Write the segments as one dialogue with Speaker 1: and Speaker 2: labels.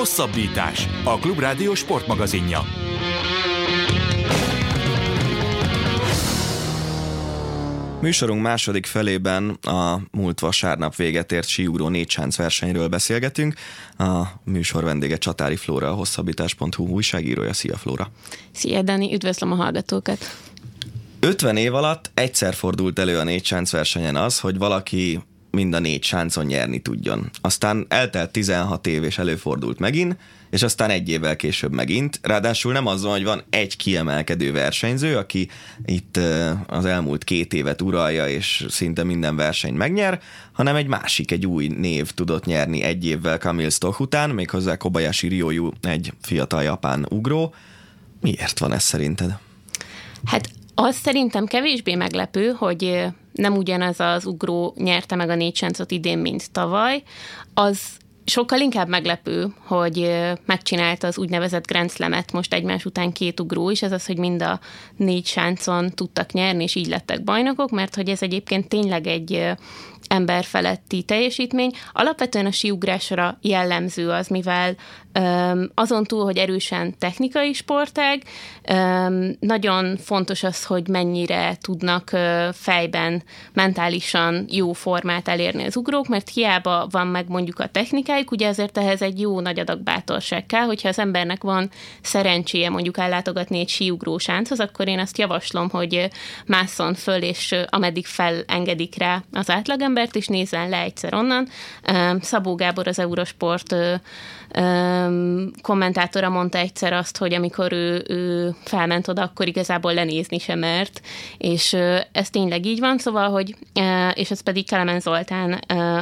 Speaker 1: Hosszabbítás. A Klubrádió sportmagazinja.
Speaker 2: Műsorunk második felében a múlt vasárnap véget ért síugró négycsánc versenyről beszélgetünk. A műsor vendége Csatári Flóra, a hosszabbítás.hu újságírója. Szia Flóra!
Speaker 3: Szia Dani, üdvözlöm a hallgatókat!
Speaker 2: 50 év alatt egyszer fordult elő a négycsánc versenyen az, hogy valaki mind a négy sáncon nyerni tudjon. Aztán eltelt 16 év és előfordult megint, és aztán egy évvel később megint. Ráadásul nem az van, hogy van egy kiemelkedő versenyző, aki itt az elmúlt két évet uralja, és szinte minden versenyt megnyer, hanem egy másik, egy új név tudott nyerni egy évvel Camille Stoch után, méghozzá Kobayashi Ryoyu, egy fiatal japán ugró. Miért van ez szerinted?
Speaker 3: Hát az szerintem kevésbé meglepő, hogy nem ugyanaz az ugró nyerte meg a négy idén, mint tavaly. Az sokkal inkább meglepő, hogy megcsinálta az úgynevezett Grand Slam-et most egymás után két ugró is, ez az, hogy mind a négy sáncon tudtak nyerni, és így lettek bajnokok, mert hogy ez egyébként tényleg egy emberfeletti teljesítmény. Alapvetően a síugrásra jellemző az, mivel azon túl, hogy erősen technikai sportág, nagyon fontos az, hogy mennyire tudnak fejben, mentálisan jó formát elérni az ugrók, mert hiába van meg mondjuk a technikájuk, ugye azért ehhez egy jó nagy adag bátorság kell, hogyha az embernek van szerencséje mondjuk ellátogatni egy síugró sánchoz, akkor én azt javaslom, hogy másszon föl, és ameddig felengedik rá az átlagembert, és nézzen le egyszer onnan. Szabó Gábor az Eurosport kommentátora mondta egyszer azt, hogy amikor ő, ő felment oda, akkor igazából lenézni sem mert, és ez tényleg így van, szóval, hogy, és ez pedig Kelemen Zoltán,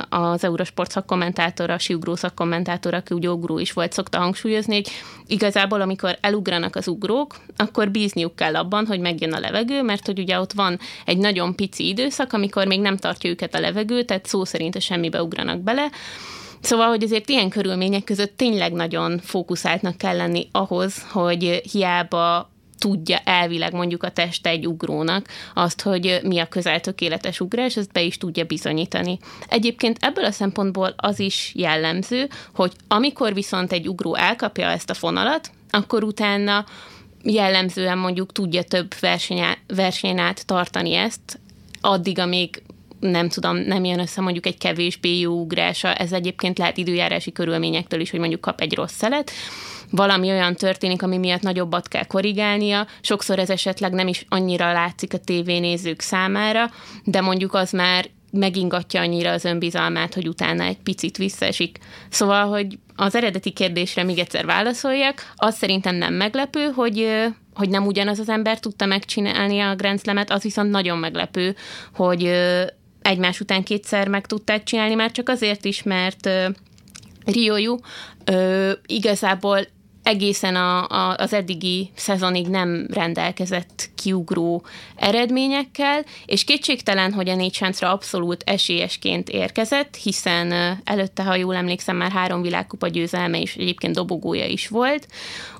Speaker 3: az Eurosport szakkommentátora, a Siugró szakkommentátora, aki ugye ugró is volt, szokta hangsúlyozni, hogy igazából amikor elugranak az ugrók, akkor bízniuk kell abban, hogy megjön a levegő, mert hogy ugye ott van egy nagyon pici időszak, amikor még nem tartja őket a levegő, tehát szó szerint a semmibe ugranak bele, Szóval, hogy azért ilyen körülmények között tényleg nagyon fókuszáltnak kell lenni ahhoz, hogy hiába tudja elvileg mondjuk a teste egy ugrónak azt, hogy mi a közel tökéletes ugrás, ezt be is tudja bizonyítani. Egyébként ebből a szempontból az is jellemző, hogy amikor viszont egy ugró elkapja ezt a fonalat, akkor utána jellemzően mondjuk tudja több versenyen át tartani ezt, addig, amíg nem tudom, nem jön össze mondjuk egy kevésbé jó ugrása, ez egyébként lehet időjárási körülményektől is, hogy mondjuk kap egy rossz szelet, valami olyan történik, ami miatt nagyobbat kell korrigálnia, sokszor ez esetleg nem is annyira látszik a tévénézők számára, de mondjuk az már megingatja annyira az önbizalmát, hogy utána egy picit visszaesik. Szóval, hogy az eredeti kérdésre még egyszer válaszoljak, az szerintem nem meglepő, hogy hogy nem ugyanaz az ember tudta megcsinálni a Grand Slam-et, az viszont nagyon meglepő, hogy egymás után kétszer meg tudták csinálni, már csak azért is, mert uh, Rioju igazából egészen a, a, az eddigi szezonig nem rendelkezett kiugró eredményekkel, és kétségtelen, hogy a négy sáncra abszolút esélyesként érkezett, hiszen előtte, ha jól emlékszem, már három világkupa győzelme és egyébként dobogója is volt.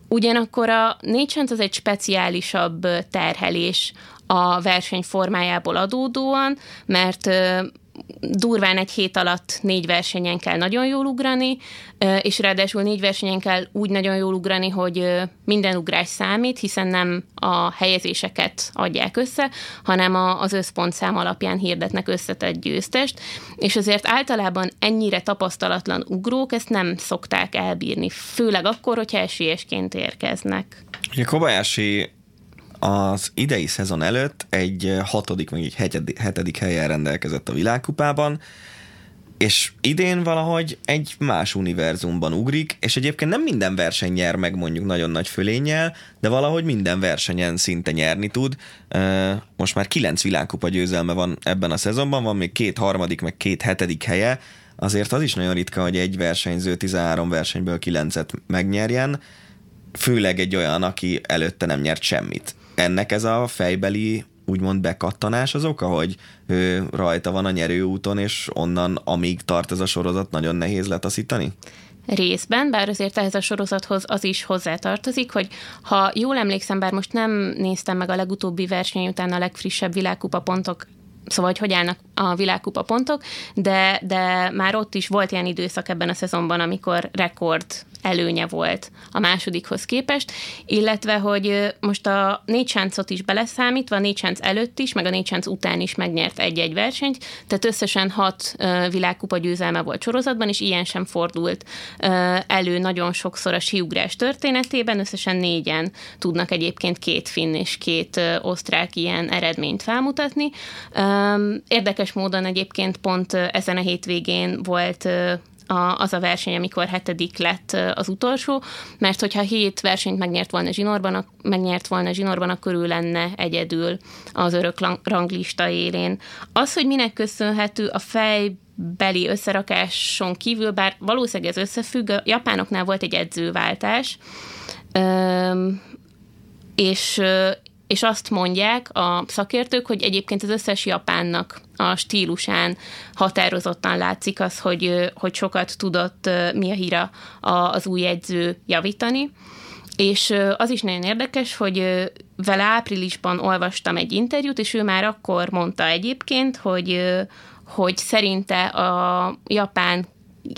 Speaker 3: Ugyanakkor a négy az egy speciálisabb terhelés a verseny formájából adódóan, mert durván egy hét alatt négy versenyen kell nagyon jól ugrani, és ráadásul négy versenyen kell úgy nagyon jól ugrani, hogy minden ugrás számít, hiszen nem a helyezéseket adják össze, hanem az összpontszám alapján hirdetnek összetett győztest, és azért általában ennyire tapasztalatlan ugrók ezt nem szokták elbírni, főleg akkor, hogyha esélyesként érkeznek.
Speaker 2: Kobayashi az idei szezon előtt egy hatodik, vagy egy hetedik, hetedik helyen rendelkezett a világkupában, és idén valahogy egy más univerzumban ugrik, és egyébként nem minden verseny nyer meg mondjuk nagyon nagy fölénnyel, de valahogy minden versenyen szinte nyerni tud. Most már kilenc világkupa győzelme van ebben a szezonban, van még két harmadik, meg két hetedik helye, azért az is nagyon ritka, hogy egy versenyző 13 versenyből kilencet megnyerjen, főleg egy olyan, aki előtte nem nyert semmit ennek ez a fejbeli úgymond bekattanás az oka, hogy ő rajta van a nyerőúton, és onnan, amíg tart ez a sorozat, nagyon nehéz letaszítani?
Speaker 3: részben, bár azért ehhez a sorozathoz az is hozzátartozik, hogy ha jól emlékszem, bár most nem néztem meg a legutóbbi verseny után a legfrissebb világkupa pontok Szóval, hogy hogy állnak a világkupa pontok, de, de már ott is volt ilyen időszak ebben a szezonban, amikor rekord előnye volt a másodikhoz képest, illetve, hogy most a négy sáncot is beleszámítva, négy sánc előtt is, meg a négy sánc után is megnyert egy-egy versenyt, tehát összesen hat világkupa győzelme volt sorozatban, és ilyen sem fordult elő nagyon sokszor a siugrás történetében, összesen négyen tudnak egyébként két finn és két osztrák ilyen eredményt felmutatni. Érdekes módon egyébként pont ezen a hétvégén volt a, az a verseny, amikor hetedik lett az utolsó, mert hogyha hét versenyt megnyert volna zsinórban, megnyert volna zsinórban, akkor ő lenne egyedül az örök ranglista élén. Az, hogy minek köszönhető a fej beli összerakáson kívül, bár valószínűleg ez összefügg, a japánoknál volt egy edzőváltás, és, és azt mondják a szakértők, hogy egyébként az összes japánnak a stílusán határozottan látszik az, hogy, hogy sokat tudott mi a híra az új edző javítani. És az is nagyon érdekes, hogy vele áprilisban olvastam egy interjút, és ő már akkor mondta egyébként, hogy, hogy szerinte a japán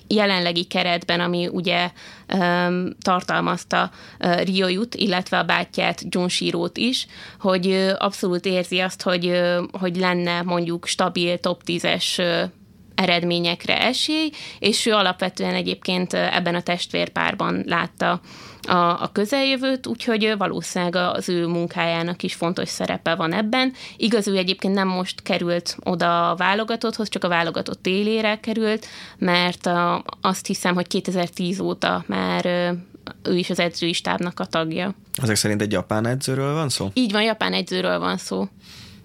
Speaker 3: jelenlegi keretben, ami ugye um, tartalmazta uh, Ryoyut, illetve a bátyját Junshiro-t is, hogy uh, abszolút érzi azt, hogy, uh, hogy lenne mondjuk stabil top 10-es uh, eredményekre esély, és ő alapvetően egyébként ebben a testvérpárban látta a, a közeljövőt, úgyhogy valószínűleg az ő munkájának is fontos szerepe van ebben. Igaz, ő egyébként nem most került oda a válogatotthoz, csak a válogatott élére került, mert a, azt hiszem, hogy 2010 óta már ő is az edzői stábnak a tagja.
Speaker 2: Ezek szerint egy japán edzőről van szó?
Speaker 3: Így van, japán edzőről van szó.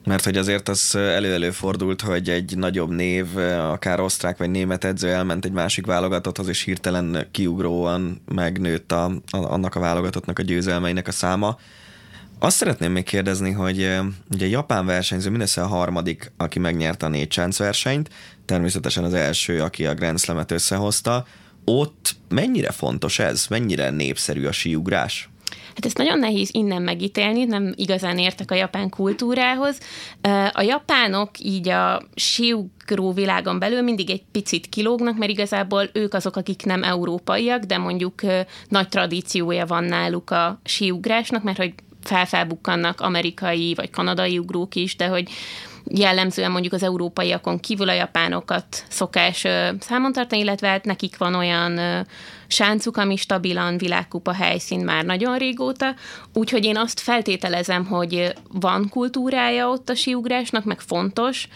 Speaker 2: Mert hogy azért az elő-elő fordult, hogy egy nagyobb név, akár osztrák vagy német edző elment egy másik válogatotthoz, és hirtelen kiugróan megnőtt a, a, annak a válogatottnak a győzelmeinek a száma. Azt szeretném még kérdezni, hogy ugye japán versenyző mindössze a harmadik, aki megnyerte a négy chance versenyt, természetesen az első, aki a Grand Slam-et összehozta. Ott mennyire fontos ez? Mennyire népszerű a síugrás?
Speaker 3: Hát ezt nagyon nehéz innen megítélni, nem igazán értek a japán kultúrához. A japánok így a siugró világon belül mindig egy picit kilógnak, mert igazából ők azok, akik nem európaiak, de mondjuk nagy tradíciója van náluk a siugrásnak, mert hogy felfelbukkannak amerikai vagy kanadai ugrók is, de hogy jellemzően mondjuk az európaiakon kívül a japánokat szokás számon tartani, illetve hát nekik van olyan sáncuk, ami stabilan világkupa helyszín már nagyon régóta, úgyhogy én azt feltételezem, hogy van kultúrája ott a siugrásnak, meg fontos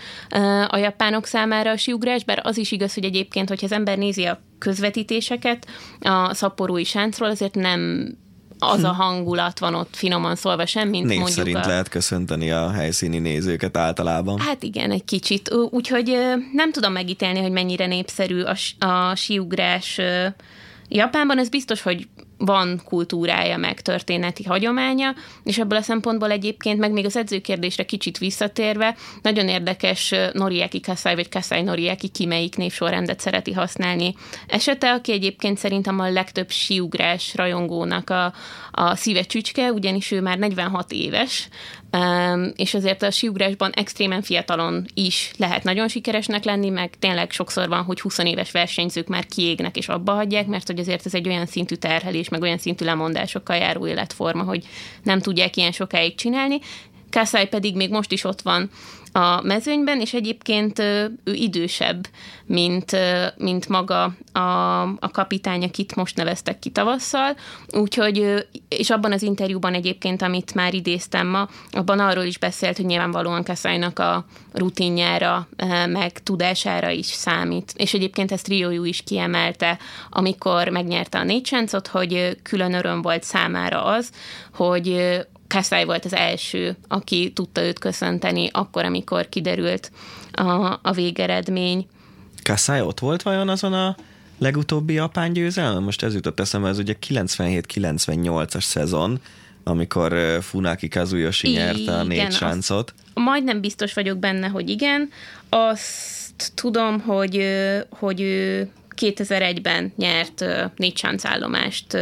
Speaker 3: a japánok számára a siugrás, bár az is igaz, hogy egyébként, hogyha az ember nézi a közvetítéseket a szaporói sáncról, azért nem az a hangulat van ott finoman szólva sem, mint
Speaker 2: Név
Speaker 3: mondjuk
Speaker 2: szerint
Speaker 3: a...
Speaker 2: lehet köszönteni a helyszíni nézőket általában.
Speaker 3: Hát igen, egy kicsit. Úgyhogy nem tudom megítélni, hogy mennyire népszerű a, a siugrás Japánban. Ez biztos, hogy van kultúrája, meg történeti hagyománya, és ebből a szempontból egyébként, meg még az edzőkérdésre kicsit visszatérve, nagyon érdekes Noriaki Kasai, vagy Kasai Noriaki ki melyik névsorrendet szereti használni. Esete, aki egyébként szerintem a legtöbb siugrás rajongónak a, a szíve csücske, ugyanis ő már 46 éves, és azért a siugrásban extrémen fiatalon is lehet nagyon sikeresnek lenni, meg tényleg sokszor van, hogy 20 éves versenyzők már kiégnek és abba hagyják, mert hogy azért ez egy olyan szintű terhelés, meg olyan szintű lemondásokkal járó életforma, hogy nem tudják ilyen sokáig csinálni. Kasai pedig még most is ott van a mezőnyben, és egyébként ő idősebb, mint, mint maga a, a kapitány, akit most neveztek ki tavasszal, úgyhogy, és abban az interjúban egyébként, amit már idéztem ma, abban arról is beszélt, hogy nyilvánvalóan Kaszálynak a rutinjára, meg tudására is számít. És egyébként ezt Riojú is kiemelte, amikor megnyerte a négy hogy külön öröm volt számára az, hogy, Kassai volt az első, aki tudta őt köszönteni akkor, amikor kiderült a, a végeredmény.
Speaker 2: Kassai ott volt vajon azon a legutóbbi japán győzelme? Most ez jutott eszembe, ez ugye 97-98-as szezon, amikor Funaki Kazuyoshi nyerte a négy sáncot.
Speaker 3: Majdnem biztos vagyok benne, hogy igen. Azt tudom, hogy, hogy ő 2001-ben nyert négy sáncállomást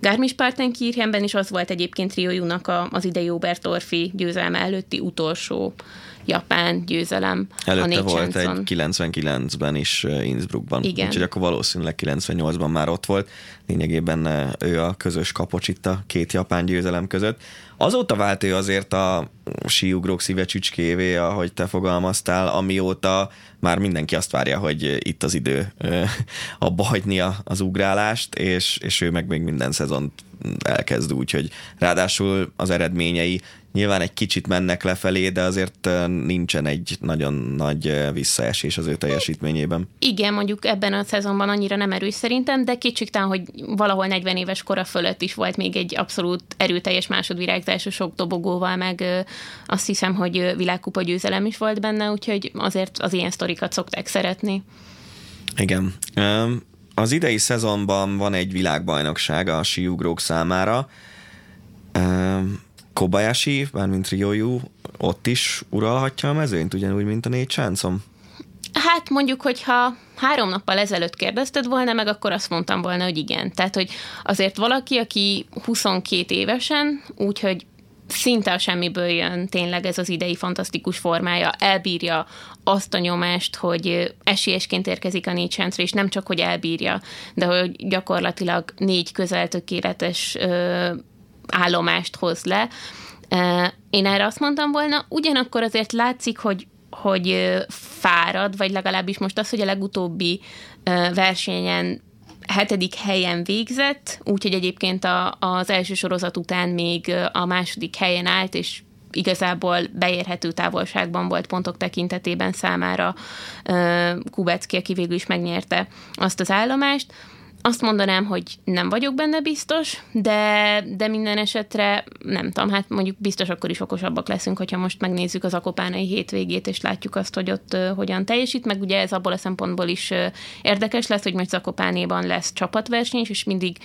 Speaker 3: Garmisch-Partenkirchenben, és az volt egyébként Riojunak az idei Obertorfi győzelme előtti utolsó japán győzelem.
Speaker 2: Előtte volt egy 99-ben is Innsbruckban.
Speaker 3: Igen.
Speaker 2: Úgyhogy akkor valószínűleg 98-ban már ott volt. Lényegében ő a közös kapocs itt a két japán győzelem között. Azóta vált ő azért a síugrók szíve csücskévé, ahogy te fogalmaztál, amióta már mindenki azt várja, hogy itt az idő abba hagynia az ugrálást, és, és ő meg még minden szezont elkezd úgy, hogy ráadásul az eredményei nyilván egy kicsit mennek lefelé, de azért nincsen egy nagyon nagy visszaesés az ő teljesítményében.
Speaker 3: Igen, mondjuk ebben a szezonban annyira nem erős szerintem, de kicsiktan, hogy valahol 40 éves kora fölött is volt még egy abszolút erőteljes másodvirágzása sok dobogóval, meg azt hiszem, hogy világkupa győzelem is volt benne, úgyhogy azért az ilyen sztorikat szokták szeretni.
Speaker 2: Igen. Az idei szezonban van egy világbajnokság a síugrók számára. Kobayashi, mármint Ryoyu, ott is uralhatja a mezőnyt, ugyanúgy, mint a négy csáncom?
Speaker 3: Hát mondjuk, hogyha három nappal ezelőtt kérdezted volna meg, akkor azt mondtam volna, hogy igen. Tehát, hogy azért valaki, aki 22 évesen, úgyhogy szinte a semmiből jön tényleg ez az idei fantasztikus formája, elbírja azt a nyomást, hogy esélyesként érkezik a négy sáncra, és nem csak, hogy elbírja, de hogy gyakorlatilag négy közel tökéletes ö, állomást hoz le. Én erre azt mondtam volna, ugyanakkor azért látszik, hogy hogy fárad, vagy legalábbis most az, hogy a legutóbbi versenyen hetedik helyen végzett, úgyhogy egyébként a, az első sorozat után még a második helyen állt, és igazából beérhető távolságban volt pontok tekintetében számára Kubecki, aki végül is megnyerte azt az állomást. Azt mondanám, hogy nem vagyok benne biztos, de, de minden esetre nem tudom, hát mondjuk biztos akkor is okosabbak leszünk, hogyha most megnézzük az akopánai hétvégét, és látjuk azt, hogy ott uh, hogyan teljesít, meg ugye ez abból a szempontból is uh, érdekes lesz, hogy most Zakopánéban lesz csapatverseny, és mindig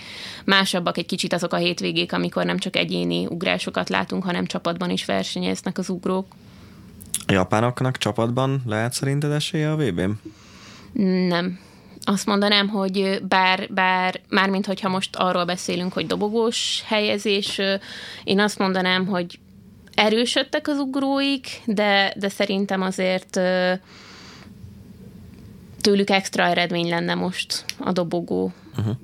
Speaker 3: másabbak egy kicsit azok a hétvégék, amikor nem csak egyéni ugrásokat látunk, hanem csapatban is versenyeznek az ugrók.
Speaker 2: A japánoknak csapatban lehet szerinted esélye a vb
Speaker 3: Nem azt mondanám, hogy bár, bár mármint hogyha most arról beszélünk, hogy dobogós helyezés, én azt mondanám, hogy erősödtek az ugróik, de, de szerintem azért tőlük extra eredmény lenne most a dobogó. Uh-huh.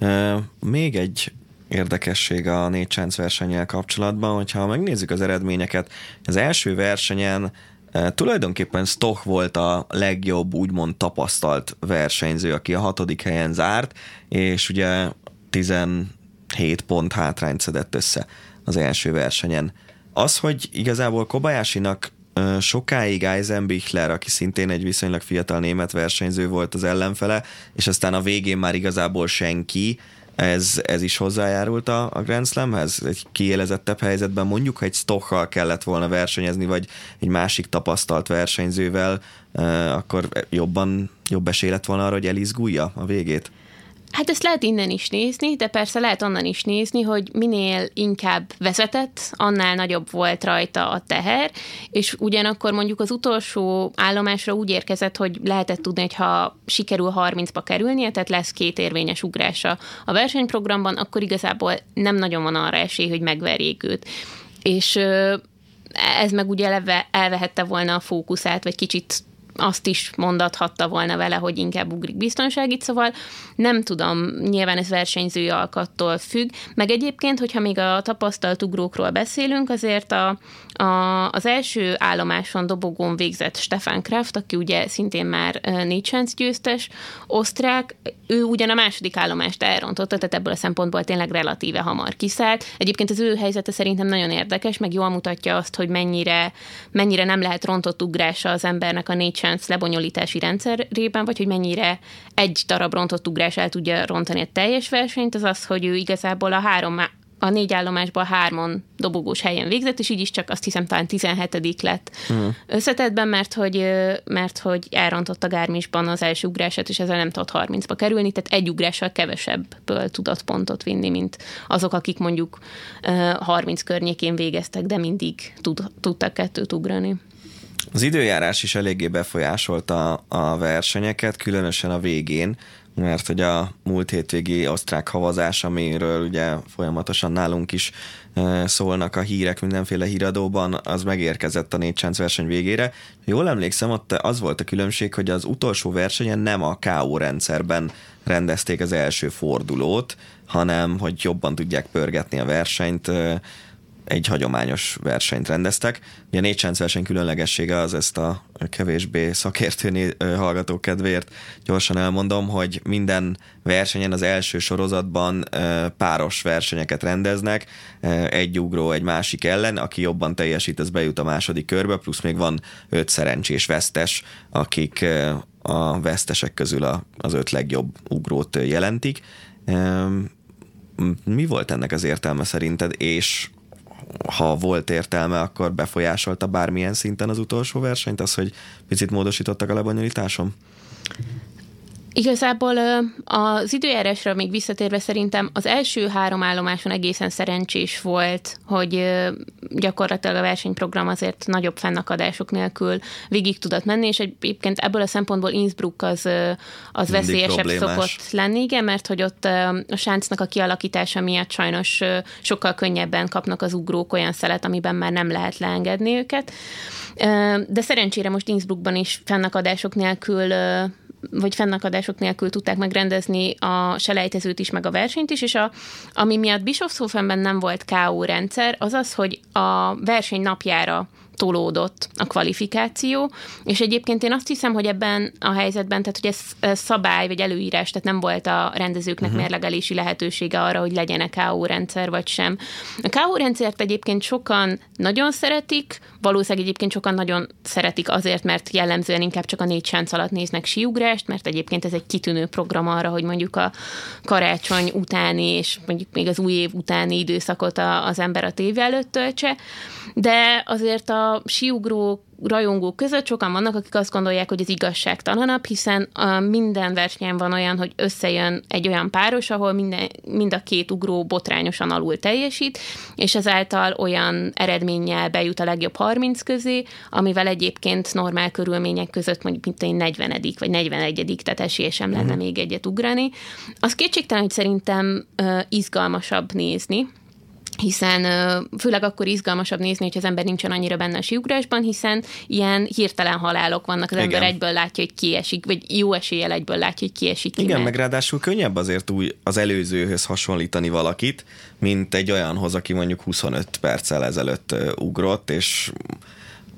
Speaker 2: Uh, még egy érdekesség a négy versennyel kapcsolatban, hogyha megnézzük az eredményeket, az első versenyen Tulajdonképpen Stoch volt a legjobb, úgymond tapasztalt versenyző, aki a hatodik helyen zárt, és ugye 17 pont hátrányt szedett össze az első versenyen. Az, hogy igazából Kobayashinak sokáig Eisenbichler, aki szintén egy viszonylag fiatal német versenyző volt az ellenfele, és aztán a végén már igazából senki, ez, ez is hozzájárult a, a Grand Slamhez? Egy kiélezettebb helyzetben mondjuk, ha egy Stochal kellett volna versenyezni, vagy egy másik tapasztalt versenyzővel, akkor jobban jobb esély lett volna arra, hogy elizgulja a végét?
Speaker 3: Hát ezt lehet innen is nézni, de persze lehet onnan is nézni, hogy minél inkább vezetett, annál nagyobb volt rajta a teher, és ugyanakkor mondjuk az utolsó állomásra úgy érkezett, hogy lehetett tudni, hogy ha sikerül 30-ba kerülnie, tehát lesz két érvényes ugrása a versenyprogramban, akkor igazából nem nagyon van arra esély, hogy megverjék őt. És ez meg ugye eleve elvehette volna a fókuszát, vagy kicsit azt is mondathatta volna vele, hogy inkább ugrik biztonságit, szóval nem tudom, nyilván ez versenyzői alkattól függ, meg egyébként, hogyha még a tapasztalt ugrókról beszélünk, azért a, a, az első állomáson dobogón végzett Stefan Kraft, aki ugye szintén már négy győztes, osztrák, ő ugyan a második állomást elrontotta, tehát ebből a szempontból tényleg relatíve hamar kiszállt. Egyébként az ő helyzete szerintem nagyon érdekes, meg jól mutatja azt, hogy mennyire, mennyire nem lehet rontott ugrása az embernek a négy lebonyolítási rendszerében, vagy hogy mennyire egy darab rontott ugrás el tudja rontani a teljes versenyt, az az, hogy ő igazából a három a négy állomásban hárman dobogós helyen végzett, és így is csak azt hiszem talán 17 lett uh-huh. összetettben, mert hogy, mert hogy elrontott a Gármisban az első ugrását, és ezzel nem tudott 30-ba kerülni, tehát egy ugrással kevesebbből tudott pontot vinni, mint azok, akik mondjuk 30 környékén végeztek, de mindig tud, tudtak kettőt ugrani.
Speaker 2: Az időjárás is eléggé befolyásolta a versenyeket, különösen a végén, mert hogy a múlt hétvégi osztrák havazás, amiről ugye folyamatosan nálunk is szólnak a hírek mindenféle híradóban, az megérkezett a négy chance verseny végére. Jól emlékszem, ott az volt a különbség, hogy az utolsó versenyen nem a KO rendszerben rendezték az első fordulót, hanem hogy jobban tudják pörgetni a versenyt, egy hagyományos versenyt rendeztek. Ugye a négy verseny különlegessége az ezt a kevésbé szakértő hallgató kedvéért gyorsan elmondom, hogy minden versenyen az első sorozatban páros versenyeket rendeznek, egy ugró egy másik ellen, aki jobban teljesít, az bejut a második körbe, plusz még van öt szerencsés vesztes, akik a vesztesek közül az öt legjobb ugrót jelentik. Mi volt ennek az értelme szerinted, és ha volt értelme, akkor befolyásolta bármilyen szinten az utolsó versenyt, az, hogy picit módosítottak a lebonyolításom?
Speaker 3: Igazából az időjárásra még visszatérve szerintem az első három állomáson egészen szerencsés volt, hogy gyakorlatilag a versenyprogram azért nagyobb fennakadások nélkül végig tudott menni, és egyébként ebből a szempontból Innsbruck az, az veszélyesebb problémás. szokott lenni, igen, mert hogy ott a sáncnak a kialakítása miatt sajnos sokkal könnyebben kapnak az ugrók olyan szelet, amiben már nem lehet leengedni őket. De szerencsére most Innsbruckban is fennakadások nélkül vagy fennakadások nélkül tudták megrendezni a selejtezőt is, meg a versenyt is, és a, ami miatt Bischofshofenben nem volt KO rendszer, az az, hogy a verseny napjára tolódott a kvalifikáció, és egyébként én azt hiszem, hogy ebben a helyzetben, tehát hogy ez szabály vagy előírás, tehát nem volt a rendezőknek uh-huh. mérlegelési lehetősége arra, hogy legyen KO rendszer vagy sem. A KO rendszert egyébként sokan nagyon szeretik, valószínűleg egyébként sokan nagyon szeretik azért, mert jellemzően inkább csak a négy sánc alatt néznek síugrást, mert egyébként ez egy kitűnő program arra, hogy mondjuk a karácsony utáni és mondjuk még az új év utáni időszakot az ember a tévé előtt töltse, de azért a síugró rajongók között sokan vannak, akik azt gondolják, hogy ez igazságtalanabb, hiszen a minden versenyen van olyan, hogy összejön egy olyan páros, ahol minden, mind a két ugró botrányosan alul teljesít, és ezáltal olyan eredménnyel bejut a legjobb 30 közé, amivel egyébként normál körülmények között mondjuk mint egy 40 vagy 41 tehát esélyesem lenne uh-huh. még egyet ugrani. Az kétségtelen, hogy szerintem uh, izgalmasabb nézni, hiszen főleg akkor izgalmasabb nézni, hogy az ember nincsen annyira benne a siugrásban, hiszen ilyen hirtelen halálok vannak, az Igen. ember egyből látja, hogy kiesik, vagy jó eséllyel egyből látja, hogy kiesik.
Speaker 2: Igen, meg ráadásul könnyebb azért úgy az előzőhöz hasonlítani valakit, mint egy olyanhoz, aki mondjuk 25 perccel ezelőtt ugrott, és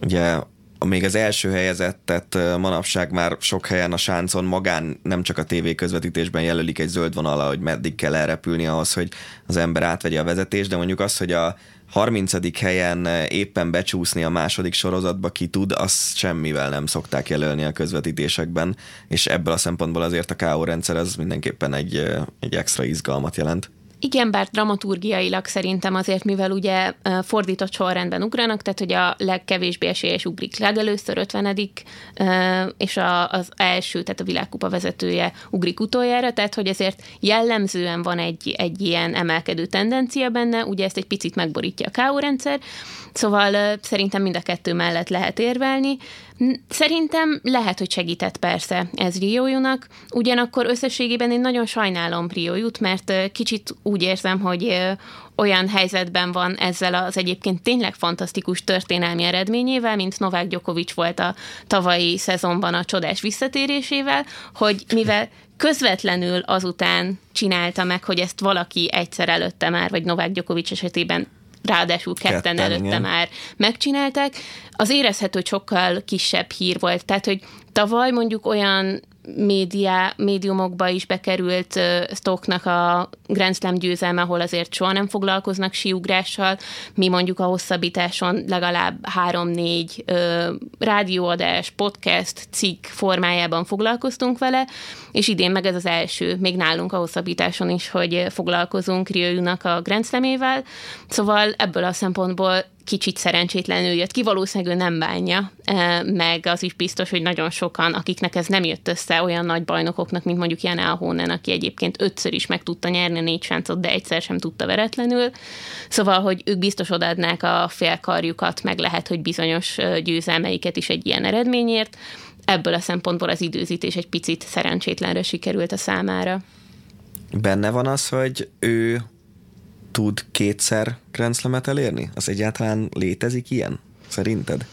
Speaker 2: ugye még az első helyezettet manapság már sok helyen a sáncon magán nem csak a tévé közvetítésben jelölik egy zöld vonala, hogy meddig kell elrepülni ahhoz, hogy az ember átvegye a vezetést, de mondjuk az, hogy a 30. helyen éppen becsúszni a második sorozatba ki tud, azt semmivel nem szokták jelölni a közvetítésekben, és ebből a szempontból azért a KO rendszer az mindenképpen egy, egy extra izgalmat jelent.
Speaker 3: Igen, bár dramaturgiailag szerintem azért, mivel ugye fordított sorrendben ugranak, tehát hogy a legkevésbé esélyes ugrik legelőször 50 és a, az első, tehát a világkupa vezetője ugrik utoljára, tehát hogy ezért jellemzően van egy, egy ilyen emelkedő tendencia benne, ugye ezt egy picit megborítja a KO rendszer, szóval szerintem mind a kettő mellett lehet érvelni. Szerintem lehet, hogy segített persze ez Riójunak, ugyanakkor összességében én nagyon sajnálom Riójut, mert kicsit úgy érzem, hogy olyan helyzetben van ezzel az egyébként tényleg fantasztikus történelmi eredményével, mint Novák Gyokovics volt a tavalyi szezonban a csodás visszatérésével, hogy mivel közvetlenül azután csinálta meg, hogy ezt valaki egyszer előtte már, vagy Novák Gyokovics esetében ráadásul ketten, ketten előtte igen. már megcsinálták, az érezhető, hogy sokkal kisebb hír volt. Tehát, hogy tavaly mondjuk olyan média, médiumokba is bekerült Stocknak a Grand Slam győzelme, ahol azért soha nem foglalkoznak síugrással. Mi mondjuk a hosszabbításon legalább három-négy rádióadás, podcast, cikk formájában foglalkoztunk vele, és idén meg ez az első, még nálunk a hosszabbításon is, hogy foglalkozunk Riojunak a Grand Slamével. Szóval ebből a szempontból kicsit szerencsétlenül jött ki, valószínűleg ő nem bánja, meg az is biztos, hogy nagyon sokan, akiknek ez nem jött össze olyan nagy bajnokoknak, mint mondjuk Jan Alhonen, aki egyébként ötször is meg tudta nyerni a négy sáncot, de egyszer sem tudta veretlenül. Szóval, hogy ők biztos odaadnák a félkarjukat, meg lehet, hogy bizonyos győzelmeiket is egy ilyen eredményért. ebből a szempontból az időzítés egy picit szerencsétlenre sikerült a számára.
Speaker 2: Benne van az, hogy ő tud kétszer Grand elérni? Az egyáltalán létezik ilyen? Szerinted?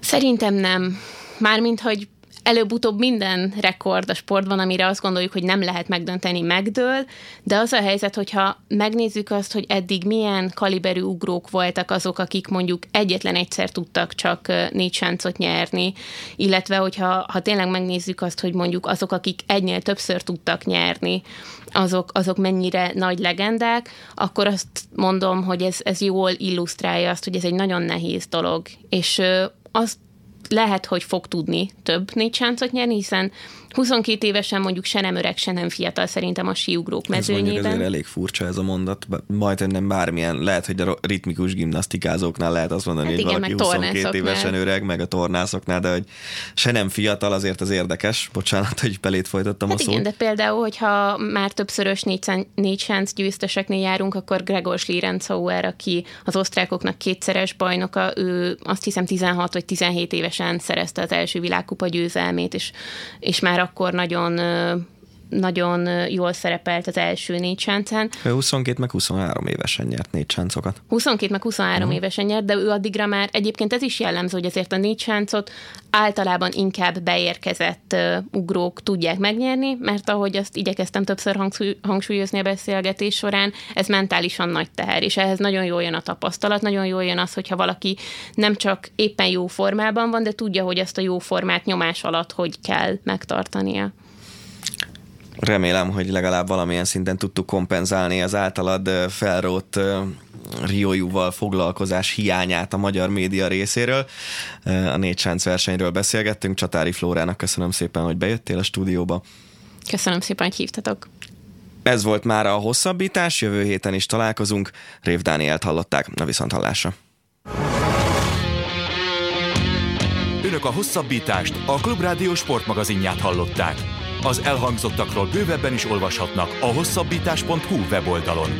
Speaker 3: Szerintem nem. Mármint, hogy előbb-utóbb minden rekord a sportban, amire azt gondoljuk, hogy nem lehet megdönteni, megdől, de az a helyzet, hogyha megnézzük azt, hogy eddig milyen kaliberű ugrók voltak azok, akik mondjuk egyetlen egyszer tudtak csak négy sáncot nyerni, illetve hogyha ha tényleg megnézzük azt, hogy mondjuk azok, akik egynél többször tudtak nyerni, azok, azok mennyire nagy legendák, akkor azt mondom, hogy ez, ez jól illusztrálja azt, hogy ez egy nagyon nehéz dolog, és azt lehet, hogy fog tudni több négy sáncot nyerni, hiszen 22 évesen mondjuk se nem öreg, se nem fiatal szerintem a síugrók mezőnyében. Ez
Speaker 2: elég furcsa ez a mondat, majd nem bármilyen, lehet, hogy a ritmikus gimnasztikázóknál lehet azt mondani, hát hogy igen, valaki 22 évesen öreg, meg a tornászoknál, de hogy se nem fiatal, azért az érdekes. Bocsánat, hogy belét folytattam
Speaker 3: hát
Speaker 2: a szót.
Speaker 3: Igen, de például, hogyha már többszörös négy, négy sánc győzteseknél járunk, akkor Gregor Schlierencauer, aki az osztrákoknak kétszeres bajnoka, ő azt hiszem 16 vagy 17 évesen szerezte az első világkupa győzelmét, és, és már akkor nagyon nagyon jól szerepelt az első négy sáncán.
Speaker 2: Ő 22 meg 23 évesen nyert négy sáncokat.
Speaker 3: 22 meg 23 uh-huh. évesen nyert, de ő addigra már egyébként ez is jellemző, hogy azért a négy sáncot általában inkább beérkezett uh, ugrók tudják megnyerni, mert ahogy azt igyekeztem többször hangsúly, hangsúlyozni a beszélgetés során, ez mentálisan nagy teher, és ehhez nagyon jól jön a tapasztalat, nagyon jól jön az, hogyha valaki nem csak éppen jó formában van, de tudja, hogy ezt a jó formát nyomás alatt hogy kell megtartania.
Speaker 2: Remélem, hogy legalább valamilyen szinten tudtuk kompenzálni az általad felrótt Riójúval foglalkozás hiányát a magyar média részéről. A négy sánc versenyről beszélgettünk. Csatári Flórának köszönöm szépen, hogy bejöttél a stúdióba.
Speaker 3: Köszönöm szépen, hogy hívtatok.
Speaker 2: Ez volt már a hosszabbítás, jövő héten is találkozunk. Rév Dánielt hallották, a viszont hallásra.
Speaker 1: Önök a hosszabbítást, a Klubrádió sportmagazinját hallották. Az elhangzottakról bővebben is olvashatnak a hosszabbítás.hu weboldalon.